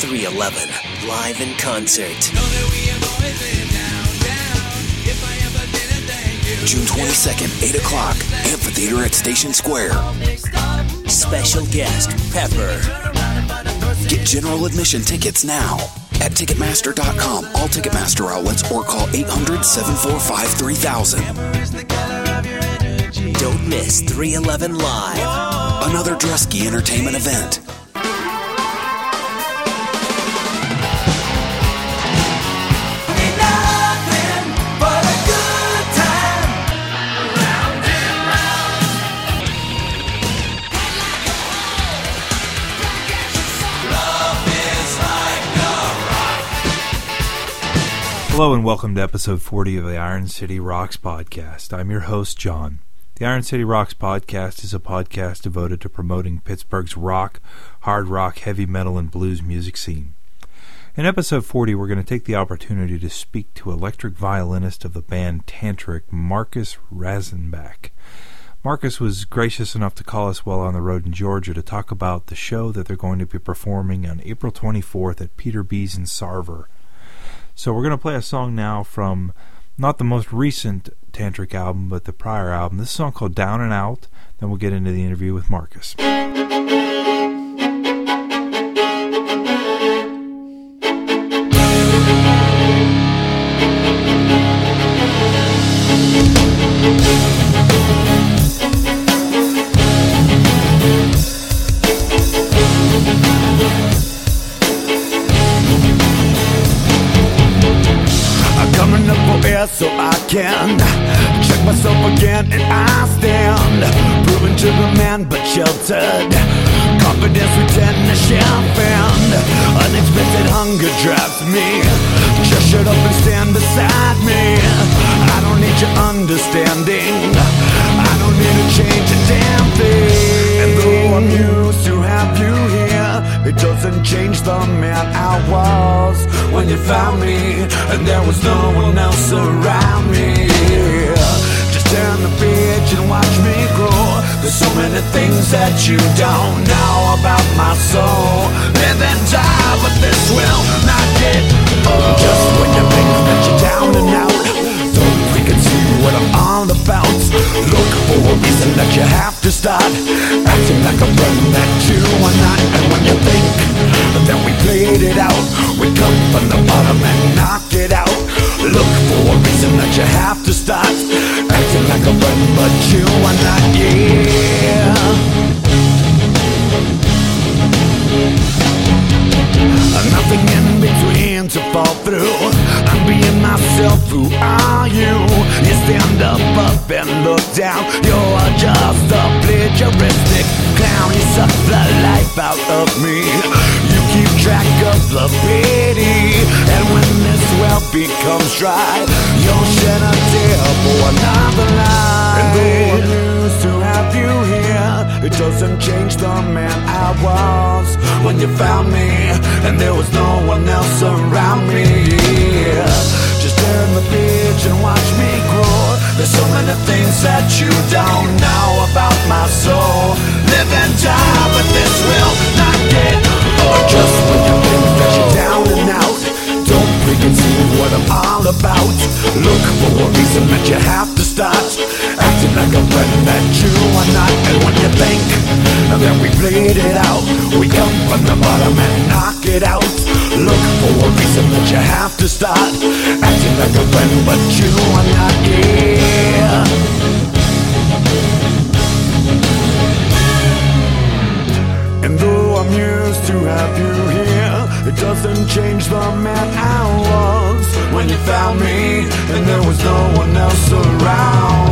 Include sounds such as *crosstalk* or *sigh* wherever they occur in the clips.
311 live in concert. June 22nd, 8 o'clock, Amphitheater at Station Square. Special guest Pepper. Get general admission tickets now at Ticketmaster.com, all Ticketmaster outlets, or call 800 745 3000. Don't miss 311 live. Another Drusky Entertainment event. Hello and welcome to episode 40 of the Iron City Rocks podcast. I'm your host, John. The Iron City Rocks podcast is a podcast devoted to promoting Pittsburgh's rock, hard rock, heavy metal, and blues music scene. In episode 40, we're going to take the opportunity to speak to electric violinist of the band Tantric, Marcus Ratzenboeck. Marcus was gracious enough to call us while on the road in Georgia to talk about the show that they're going to be performing on April 24th at Peter B's in Sarver. So we're going to play a song now from not the most recent Tantric album, but the prior album. This song called Down and Out. Then we'll get into the interview with Marcus. Doesn't change the man I was when you found me and there was no one else around me. Just turn the page and watch me grow. There's so many things that you don't know about my soul. Live and die, but this will not get old. Just when you think that you're down and out, don't freaking see what I'm. Look for a reason that you have to start acting like a friend that you are not. And when you think that we played it out, we come from the bottom and knock it out. Look for a reason that you have to start acting like a friend, but you are not. Yeah. Nothing in between to fall through. I'm being myself. Who are you? You stand up, up and look down. You're just a plagiaristic clown. You suck the life out of me. You keep track of the pity, and when this well becomes dry, you'll shed a tear for another life. And though I'm used to have you here, it doesn't change the man I was when you found me, and there was no one else around me. Just turn the page and watch that you don't know about my soul. Live and die, but this will not get old. Just when you think that you're down and out, don't freaking see what I'm all about. Look for a reason that you have to start that you are not. And when you think that we played it out, we come from the bottom and knock it out. Look for a reason that you have to start acting like a friend, but you are not. Yeah. And though I'm used to have you here, it doesn't change the man I was when you found me, and there was no one else around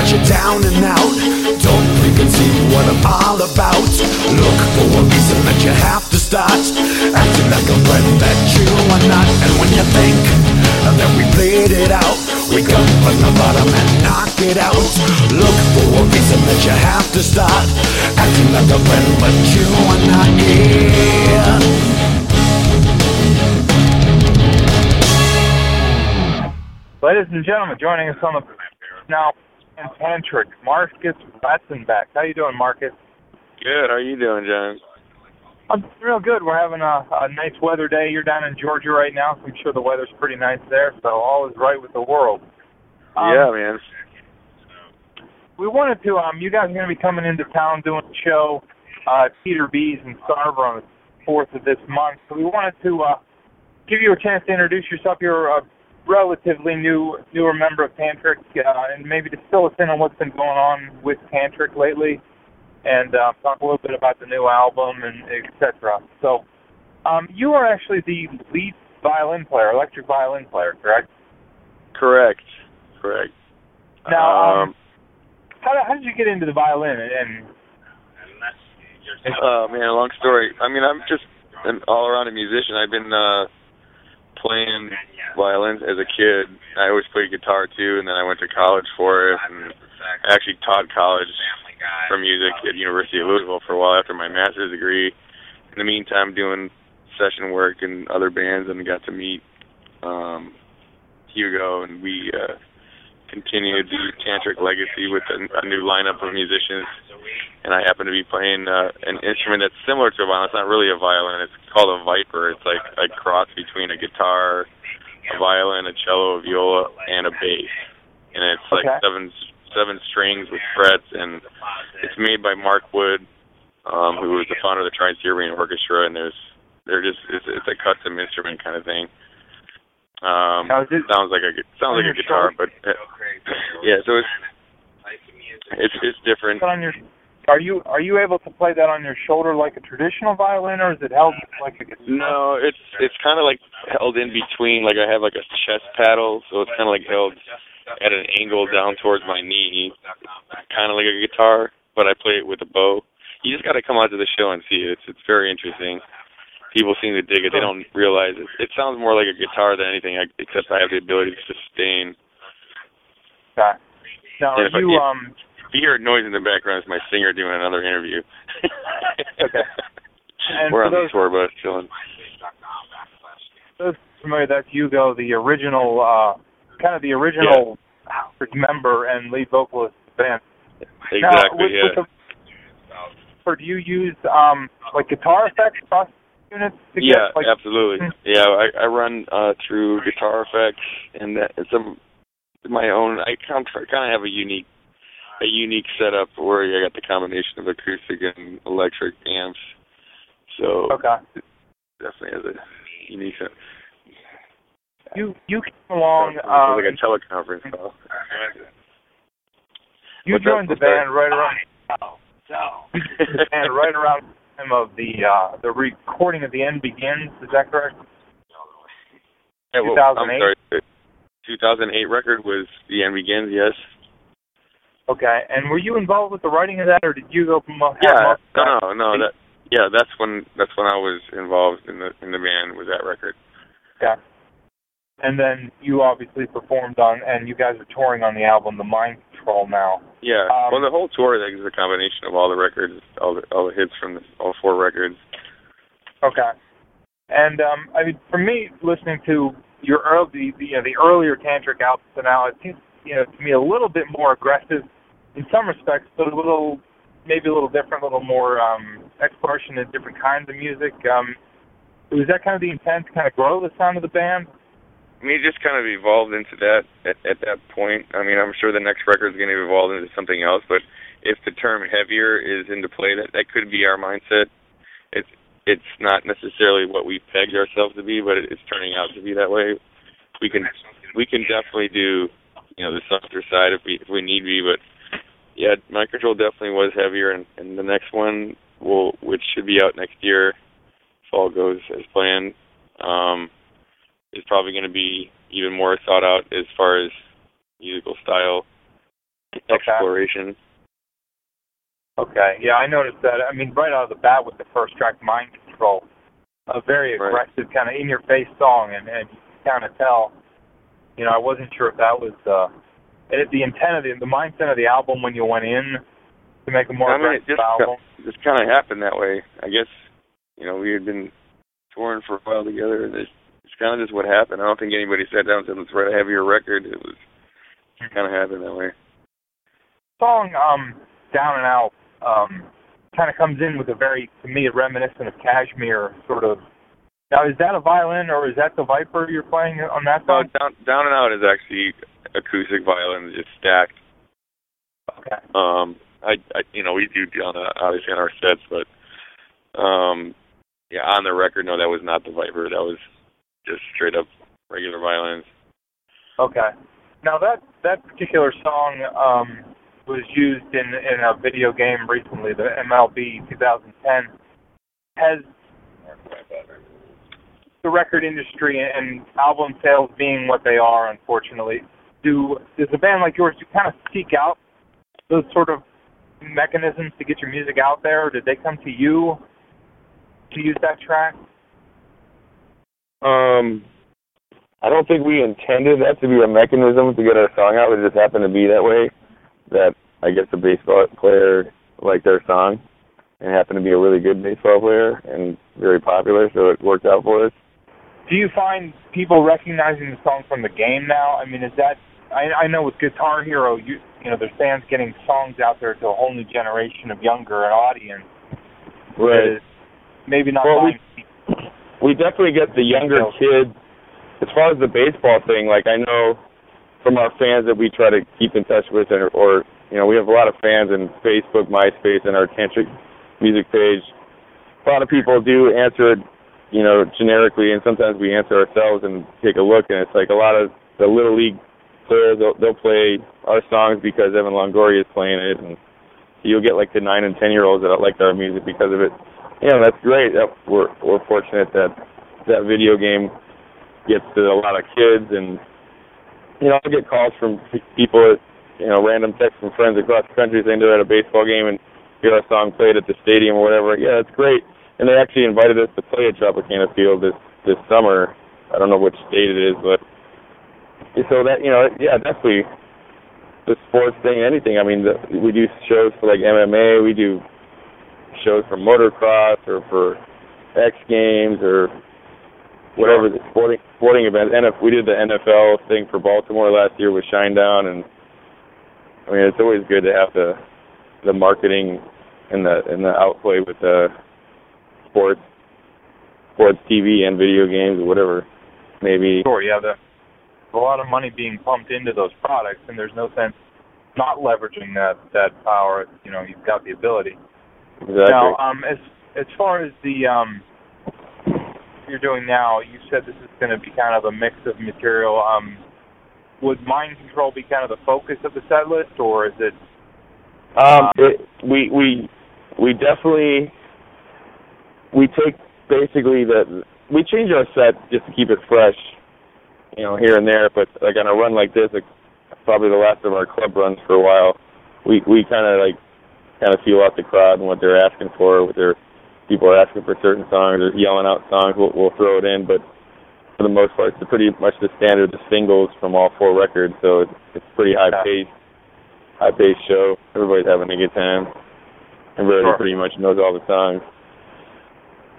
that you're down and out, don't preconceive what I'm all about. Look for a reason that you have to start acting like a friend that you are not. And when you think that we played it out, we come from the bottom and knock it out. Look for a reason that you have to start acting like a friend, but you are not. Yeah. Ladies and gentlemen, joining us on the now Tantric, Marcus Ratzenboeck. How you doing, Marcus? Good. How you doing, John? I'm real good. We're having a, a nice weather day. You're down in Georgia right now, so I'm sure the weather's pretty nice there. So all is right with the world. Um, yeah, man. We wanted to. Um, you guys are going to be coming into town doing a show, uh, at Peter B's in Sarver on the fourth of this month. So we wanted to uh, give you a chance to introduce yourself. You're a relatively new newer member of Tantric, uh, and maybe to fill us in on what's been going on with Tantric lately, and uh, talk a little bit about the new album and etc. So, um, you are actually the lead violin player, electric violin player, correct? Correct. Correct. Now, um, how, how did you get into the violin? And, and oh man, long story. I mean, I'm just an all-around a musician. I've been uh playing violin as a kid. I always played guitar too, and then I went to college for it. And I actually taught college for music at University of Louisville for a while after my master's degree. In the meantime, doing session work in other bands, and got to meet um Hugo, and we uh continued the tantric legacy with a, a new lineup of musicians. And I happen to be playing uh, an instrument that's similar to a violin. It's not really a violin. It's called a viper. It's like a cross between a guitar, a violin, a cello, a viola, and a bass. And it's like Okay. seven seven strings with frets, and it's made by Mark Wood, um, who was the founder of the Trans-Siberian Orchestra. And there's they're just it's, it's a custom instrument kind of thing. Um, Now, it- sounds like a gu- sounds like a guitar, but uh, yeah. So it's it's it's different. on your are you are you able to play that on your shoulder like a traditional violin, or is it held like a guitar? No, it's it's kind of like held in between. Like I have like a chest paddle, so it's kind of like held at an angle down towards my knee, kind of like a guitar. But I play it with a bow. You just got to come out to the show and see it. It's it's very interesting. People seem to dig it. They don't realize it. It sounds more like a guitar than anything, except I have the ability to sustain. Okay. Now, Yeah, are if I- you um If you hear a noise in the background, it's my singer doing another interview. *laughs* Okay. And We're on the tour bus chilling. those familiar? That's Hugo, the original, uh, kind of the original member and lead vocalist of the band. Exactly. Now, with, yeah. with the, or do you use um like guitar effects units? To Yeah, get, like, absolutely. Yeah, I, I run uh, through Guitar Effects and that, it's a, my own. I kind of, kind of have a unique a unique setup where I got the combination of acoustic and electric amps. So Okay. it definitely has a unique. set- You you came along. It's Um, like a teleconference call. you what's up? joined the band right around. *laughs* You joined the band right around of the uh the recording of the end begins. Is that correct? Yeah, well, 2008. Sorry, 2008 record was The End Begins. Yes. Okay. And were you involved with the writing of that, or did you go from? Yeah. no, no. That yeah, that's when that's when I was involved in the in the band with that record. Yeah. And then you obviously performed on, and you guys are touring on the album The Mind Control now. Yeah. Um, well, the whole tour I think, is a combination of all the records, all the all the hits from the, all four records. Okay. And um, I mean, for me, listening to your early, the, you know, the earlier tantric albums to now, it seems, you know, to me a little bit more aggressive in some respects, but a little, maybe a little different, a little more um, exploration in different kinds of music. Um, was that kind of the intent to kind of grow the sound of the band? I mean, just kind of evolved into that at, at that point. I mean, I'm sure the next record is going to evolve into something else, but if the term heavier is into play, that that could be our mindset. It's it's not necessarily what we pegged ourselves to be, but it's turning out to be that way. We can we can definitely do you know the softer side if we if we need be, but yeah, mind control definitely was heavier, and, and the next one will which should be out next year, if all goes as planned. Um, is probably going to be even more thought out as far as musical style exploration. Okay. Yeah, I noticed that. I mean, right out of the bat with the first track, Mind Control, a very Right. aggressive, kind of in-your-face song, and and you kind of tell. You know, I wasn't sure if that was uh, the intent of the the mindset of the album when you went in to make a more I mean, it aggressive just album. just kind of happened that way. I guess you know we had been touring for a while together, and it kind of just what happened. I don't think anybody sat down and said let's write a heavier record. It was just kind of happened that way. Song um, "Down and Out" um, kind of comes in with a very, to me, reminiscent of Kashmir sort of. Now, is that a violin or is that the Viper you're playing on that No, song? down down and out is actually acoustic violin, just stacked. Okay. Um, I, I you know we do on the, obviously on our sets, but um, yeah, on the record, no, that was not the Viper. That was just straight up regular violins. Okay. Now that that particular song um, was used in in a video game recently, the MLB 2010. Has the record industry and album sales being what they are, unfortunately, do does a band like yours do kind of seek out those sort of mechanisms to get your music out there, or did they come to you to use that track? Um, I don't think we intended that to be a mechanism to get our song out. It just happened to be that way. That I guess the baseball player liked our song and happened to be a really good baseball player and very popular, so it worked out for us. Do you find people recognizing the song from the game now? I mean, is that I, I know with Guitar Hero, you you know, there's fans getting songs out there to a whole new generation of younger an audience. is Maybe not. Well, we- we definitely get the younger kids. As far as the baseball thing, like I know from our fans that we try to keep in touch with, or, or you know, we have a lot of fans in Facebook, MySpace, and our Tantric music page. A lot of people do answer it, you know, generically, and sometimes we answer ourselves and take a look, and it's like a lot of the little league players they'll, they'll play our songs because Evan Longoria is playing it, and you'll get like the nine and ten year olds that like our music because of it. Yeah, that's great. That we're we're fortunate that that video game gets to a lot of kids, and you know, I get calls from people, you know, random texts from friends across the country saying they're at a baseball game and hear our song played at the stadium or whatever. Yeah, that's great. And they actually invited us to play at Tropicana Field this this summer. I don't know which state it is, but so that you know, yeah, definitely the sports thing, anything. I mean, the, we do shows for like MMA, we do shows for motocross or for X Games or whatever the sporting sporting event. And if we did the NFL thing for Baltimore last year with Shinedown, and I mean, it's always good to have the the marketing and the and the outplay with the sports sports TV and video games or whatever maybe. Sure, yeah, the, a lot of money being pumped into those products, and there's no sense not leveraging that that power. You know, you've got the ability. Exactly. Now, um, as as far as the um, you're doing now, you said this is going to be kind of a mix of material. Um, would mind control be kind of the focus of the set list, or is it? Um, it, we we we definitely we take basically the we change our set just to keep it fresh, you know, here and there. But like on a run like this, like probably the last of our club runs for a while, we we kind of like kind of feel out the crowd and what they're asking for. What their people are asking for certain songs or yelling out songs, we'll, we'll throw it in. But for the most part, it's pretty much the standard of singles from all four records. So it's, it's pretty high paced, high paced show. Everybody's having a good time. Everybody Sure. pretty much knows all the songs.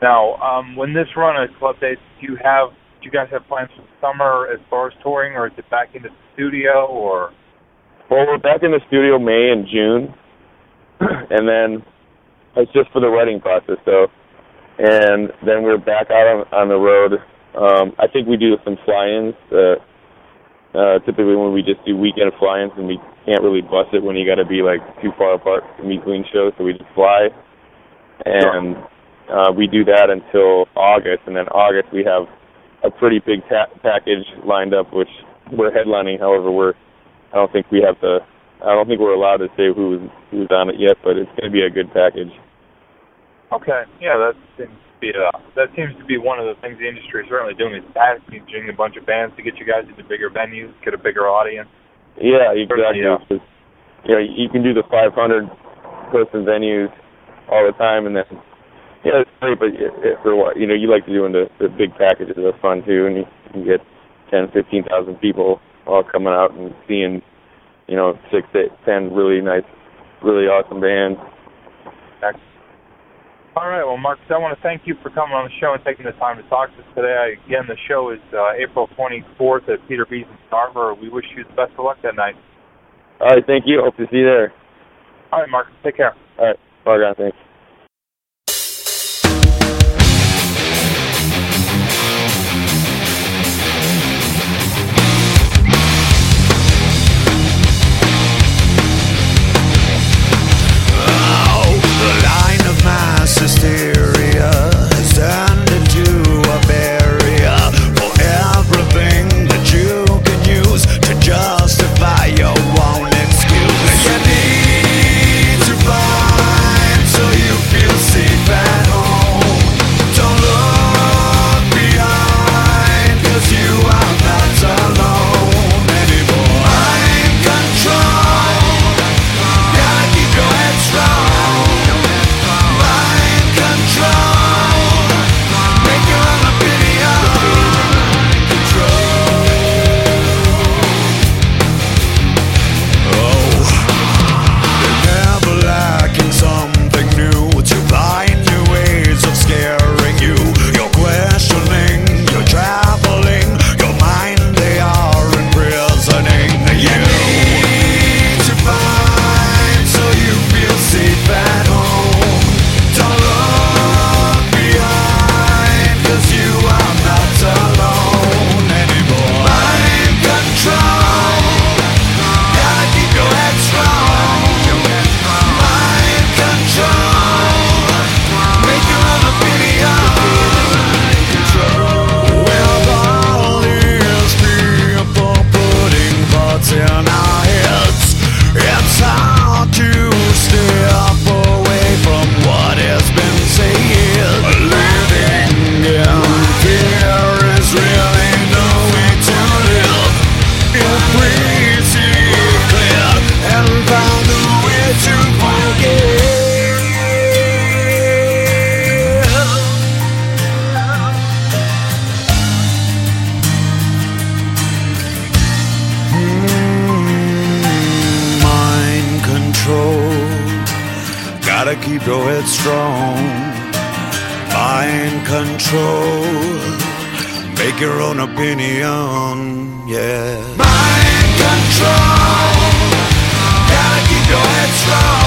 Now, um, when this run of club dates, do you have do you guys have plans for the summer as far as touring, or is it back into the studio, or? Well, we're back in the studio May and June, *clears throat* and then it's just for the writing process. So, and then we're back out on, on the road. Um, I think we do some fly-ins. Uh, uh, typically, when we just do weekend fly-ins, and we can't really bust it when you got to be like too far apart from between shows, so we just fly. And uh, we do that until August, and then August we have a pretty big ta- package lined up, which we're headlining. However, we're I don't think we have to. I don't think we're allowed to say who's who's on it yet, but it's going to be a good package. Okay, yeah, that seems to be uh, that seems to be one of the things the industry is certainly doing is packaging a bunch of bands to get you guys into bigger venues, get a bigger audience. Yeah, exactly. yeah. You know, you can do the 500 person venues all the time, and then yeah, it's great. But for what you know, you like to doing the the big packages. They're fun too, and you can get ten, fifteen thousand people all coming out and seeing, you know, six, eight, ten really nice, really awesome bands. All right. Well, Marcus, I want to thank you for coming on the show and taking the time to talk to us today. Again, the show is uh, April 24th at Peter B's in Scarborough. We wish you the best of luck that night. All right, thank you. Hope to see you there. All right, Marcus. Take care. All right, bye, guys. Thanks. Gotta keep your head strong. Mind control. Make your own opinion. Yeah. Mind control. Gotta keep your head strong.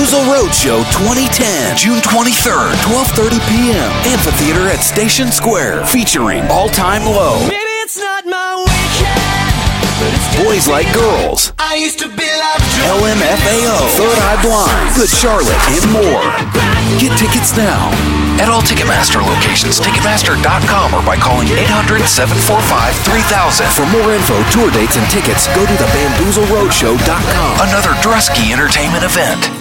The Bamboozle Roadshow 2010, June 23rd, 12:30 p.m. Amphitheater at Station Square, featuring All Time Low, Maybe it's not my weekend, Boys Like Girls, I used to be loved. LMFAO, Third Eye Blind, Good Charlotte, and more. Get tickets now at all Ticketmaster locations, Ticketmaster.com, or by calling 800-745-3000. For more info, tour dates, and tickets, go to thebamboozleroadshow.com. Another Drusky Entertainment event.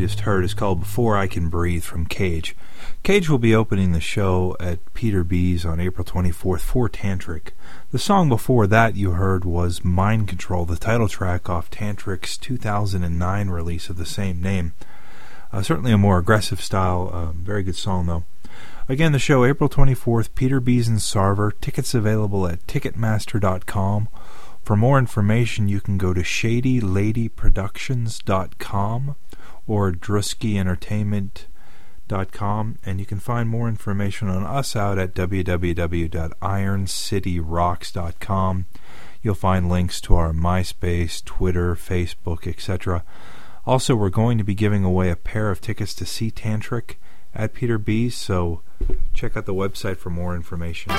You just heard is called Before I Can Breathe from Cage. Cage will be opening the show at Peter B's on April 24th for Tantric. The song before that you heard was Mind Control, the title track off Tantric's 2009 release of the same name. Uh, certainly a more aggressive style, uh, very good song though. Again, the show April 24th, Peter B's in Sarver. Tickets available at Ticketmaster.com. For more information, you can go to ShadyLadyProductions.com or DruskyEntertainment.com, and you can find more information on us out at www.ironcityrocks.com. You'll find links to our MySpace, Twitter, Facebook, etc. Also, we're going to be giving away a pair of tickets to see Tantric at Peter B's, so check out the website for more information.